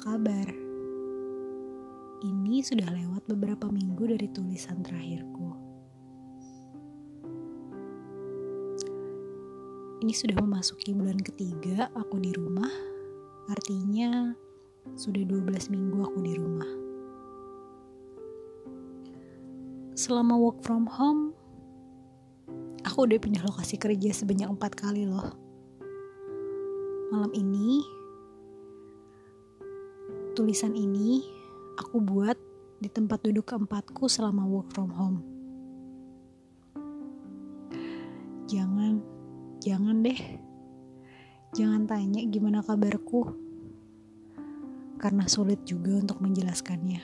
kabar? Ini sudah lewat beberapa minggu dari tulisan terakhirku. Ini sudah memasuki bulan ketiga aku di rumah. Artinya sudah 12 minggu aku di rumah. Selama work from home, aku udah pindah lokasi kerja sebanyak empat kali loh. Malam ini Tulisan ini aku buat di tempat duduk keempatku selama work from home. Jangan, jangan deh. Jangan tanya gimana kabarku. Karena sulit juga untuk menjelaskannya.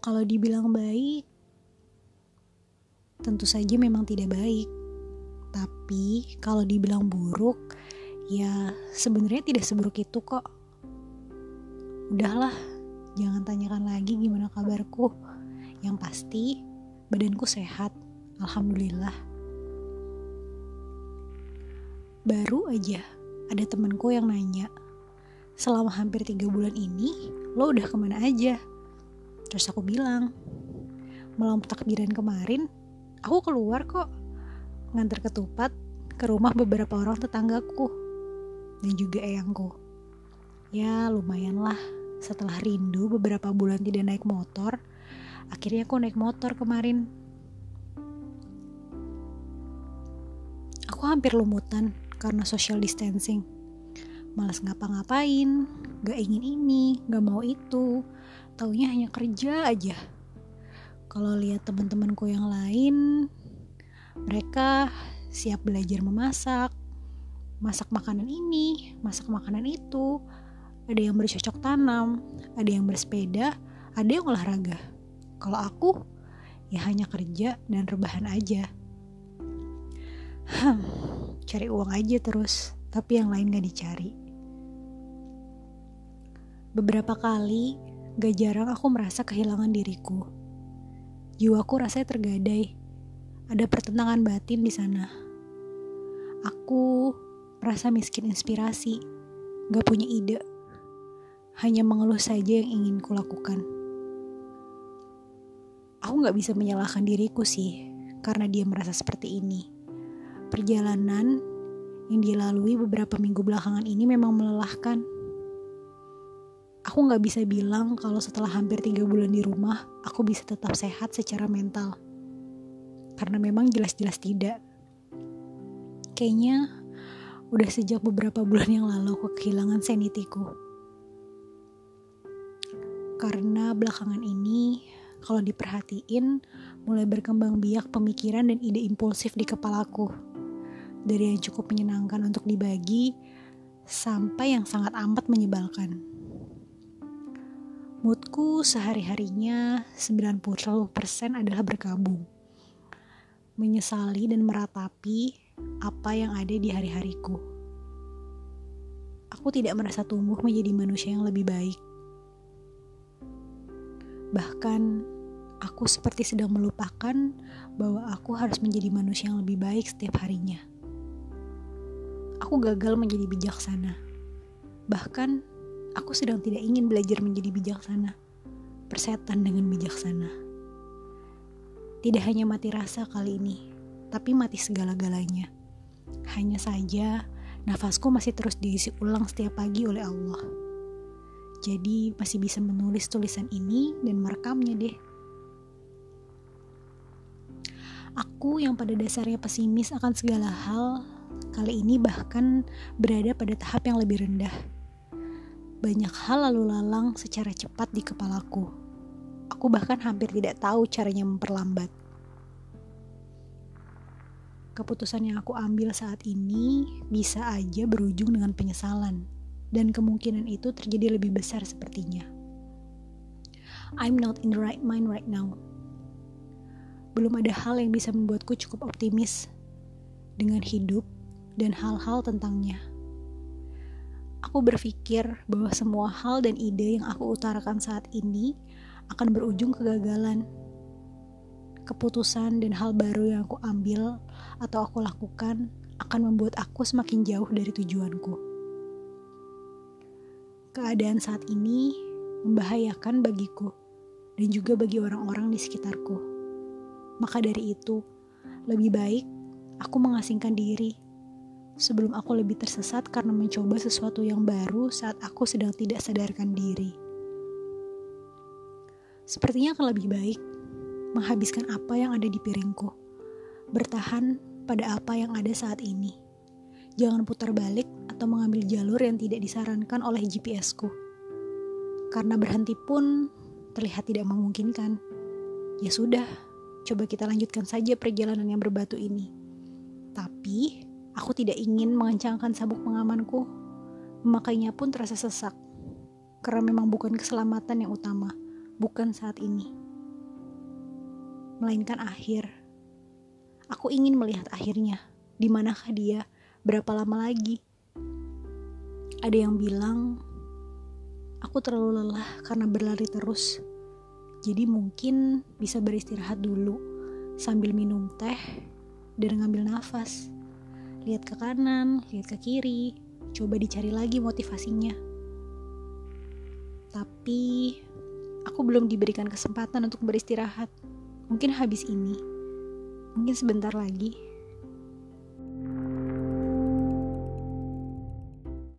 Kalau dibilang baik, tentu saja memang tidak baik. Tapi kalau dibilang buruk, ya sebenarnya tidak seburuk itu kok. Udahlah jangan tanyakan lagi gimana kabarku. Yang pasti badanku sehat. Alhamdulillah. Baru aja ada temenku yang nanya selama hampir tiga bulan ini lo udah ke mana aja? Terus aku bilang malam takbiran kemarin aku keluar kok. Ngantar ketupat ke rumah beberapa orang tetanggaku dan juga eyangku. Ya lumayan lah, setelah rindu beberapa bulan tidak naik motor, akhirnya aku naik motor kemarin. Aku hampir lumutan karena social distancing. Malas ngapa-ngapain, gak ingin ini, gak mau itu, taunya hanya kerja aja. Kalau lihat teman-temanku yang lain, mereka siap belajar memasak, masak makanan ini, masak makanan itu. Ada yang bercocok tanam, ada yang bersepeda, ada yang olahraga. Kalau aku, ya hanya kerja dan rebahan aja. Hmm, cari uang aja terus, tapi yang lain gak dicari. Beberapa kali, gak jarang aku merasa kehilangan diriku. Jiwaku rasanya tergadai. Ada pertentangan batin di sana. Aku merasa miskin inspirasi, gak punya ide, hanya mengeluh saja yang ingin kulakukan. Aku gak bisa menyalahkan diriku sih, karena dia merasa seperti ini. Perjalanan yang dia lalui beberapa minggu belakangan ini memang melelahkan. Aku gak bisa bilang kalau setelah hampir tiga bulan di rumah, aku bisa tetap sehat secara mental. Karena memang jelas-jelas tidak. Kayaknya Udah sejak beberapa bulan yang lalu aku kehilangan sanitiku. Karena belakangan ini, kalau diperhatiin, mulai berkembang biak pemikiran dan ide impulsif di kepalaku. Dari yang cukup menyenangkan untuk dibagi, sampai yang sangat amat menyebalkan. Moodku sehari-harinya 90% adalah berkabung. Menyesali dan meratapi apa yang ada di hari-hariku. Aku tidak merasa tumbuh menjadi manusia yang lebih baik. Bahkan, aku seperti sedang melupakan bahwa aku harus menjadi manusia yang lebih baik setiap harinya. Aku gagal menjadi bijaksana. Bahkan, aku sedang tidak ingin belajar menjadi bijaksana. Persetan dengan bijaksana. Tidak hanya mati rasa kali ini, tapi mati segala-galanya. Hanya saja, nafasku masih terus diisi ulang setiap pagi oleh Allah. Jadi masih bisa menulis tulisan ini dan merekamnya deh. Aku yang pada dasarnya pesimis akan segala hal, kali ini bahkan berada pada tahap yang lebih rendah. Banyak hal lalu lalang secara cepat di kepalaku. Aku bahkan hampir tidak tahu caranya memperlambat keputusan yang aku ambil saat ini bisa aja berujung dengan penyesalan, dan kemungkinan itu terjadi lebih besar sepertinya. I'm not in the right mind right now. Belum ada hal yang bisa membuatku cukup optimis dengan hidup dan hal-hal tentangnya. Aku berpikir bahwa semua hal dan ide yang aku utarakan saat ini akan berujung kegagalan keputusan dan hal baru yang aku ambil atau aku lakukan akan membuat aku semakin jauh dari tujuanku. keadaan saat ini membahayakan bagiku dan juga bagi orang-orang di sekitarku. Maka dari itu, lebih baik aku mengasingkan diri sebelum aku lebih tersesat karena mencoba sesuatu yang baru saat aku sedang tidak sadarkan diri. Sepertinya akan lebih baik menghabiskan apa yang ada di piringku, bertahan pada apa yang ada saat ini. Jangan putar balik atau mengambil jalur yang tidak disarankan oleh GPS-ku. Karena berhenti pun terlihat tidak memungkinkan. Ya sudah, coba kita lanjutkan saja perjalanan yang berbatu ini. Tapi, aku tidak ingin mengencangkan sabuk pengamanku. Memakainya pun terasa sesak. Karena memang bukan keselamatan yang utama, bukan saat ini. Melainkan akhir. Aku ingin melihat akhirnya. Di manakah dia? Berapa lama lagi? Ada yang bilang aku terlalu lelah karena berlari terus. Jadi mungkin bisa beristirahat dulu sambil minum teh dan ngambil nafas. Lihat ke kanan, lihat ke kiri, coba dicari lagi motivasinya. Tapi aku belum diberikan kesempatan untuk beristirahat. Mungkin habis ini, mungkin sebentar lagi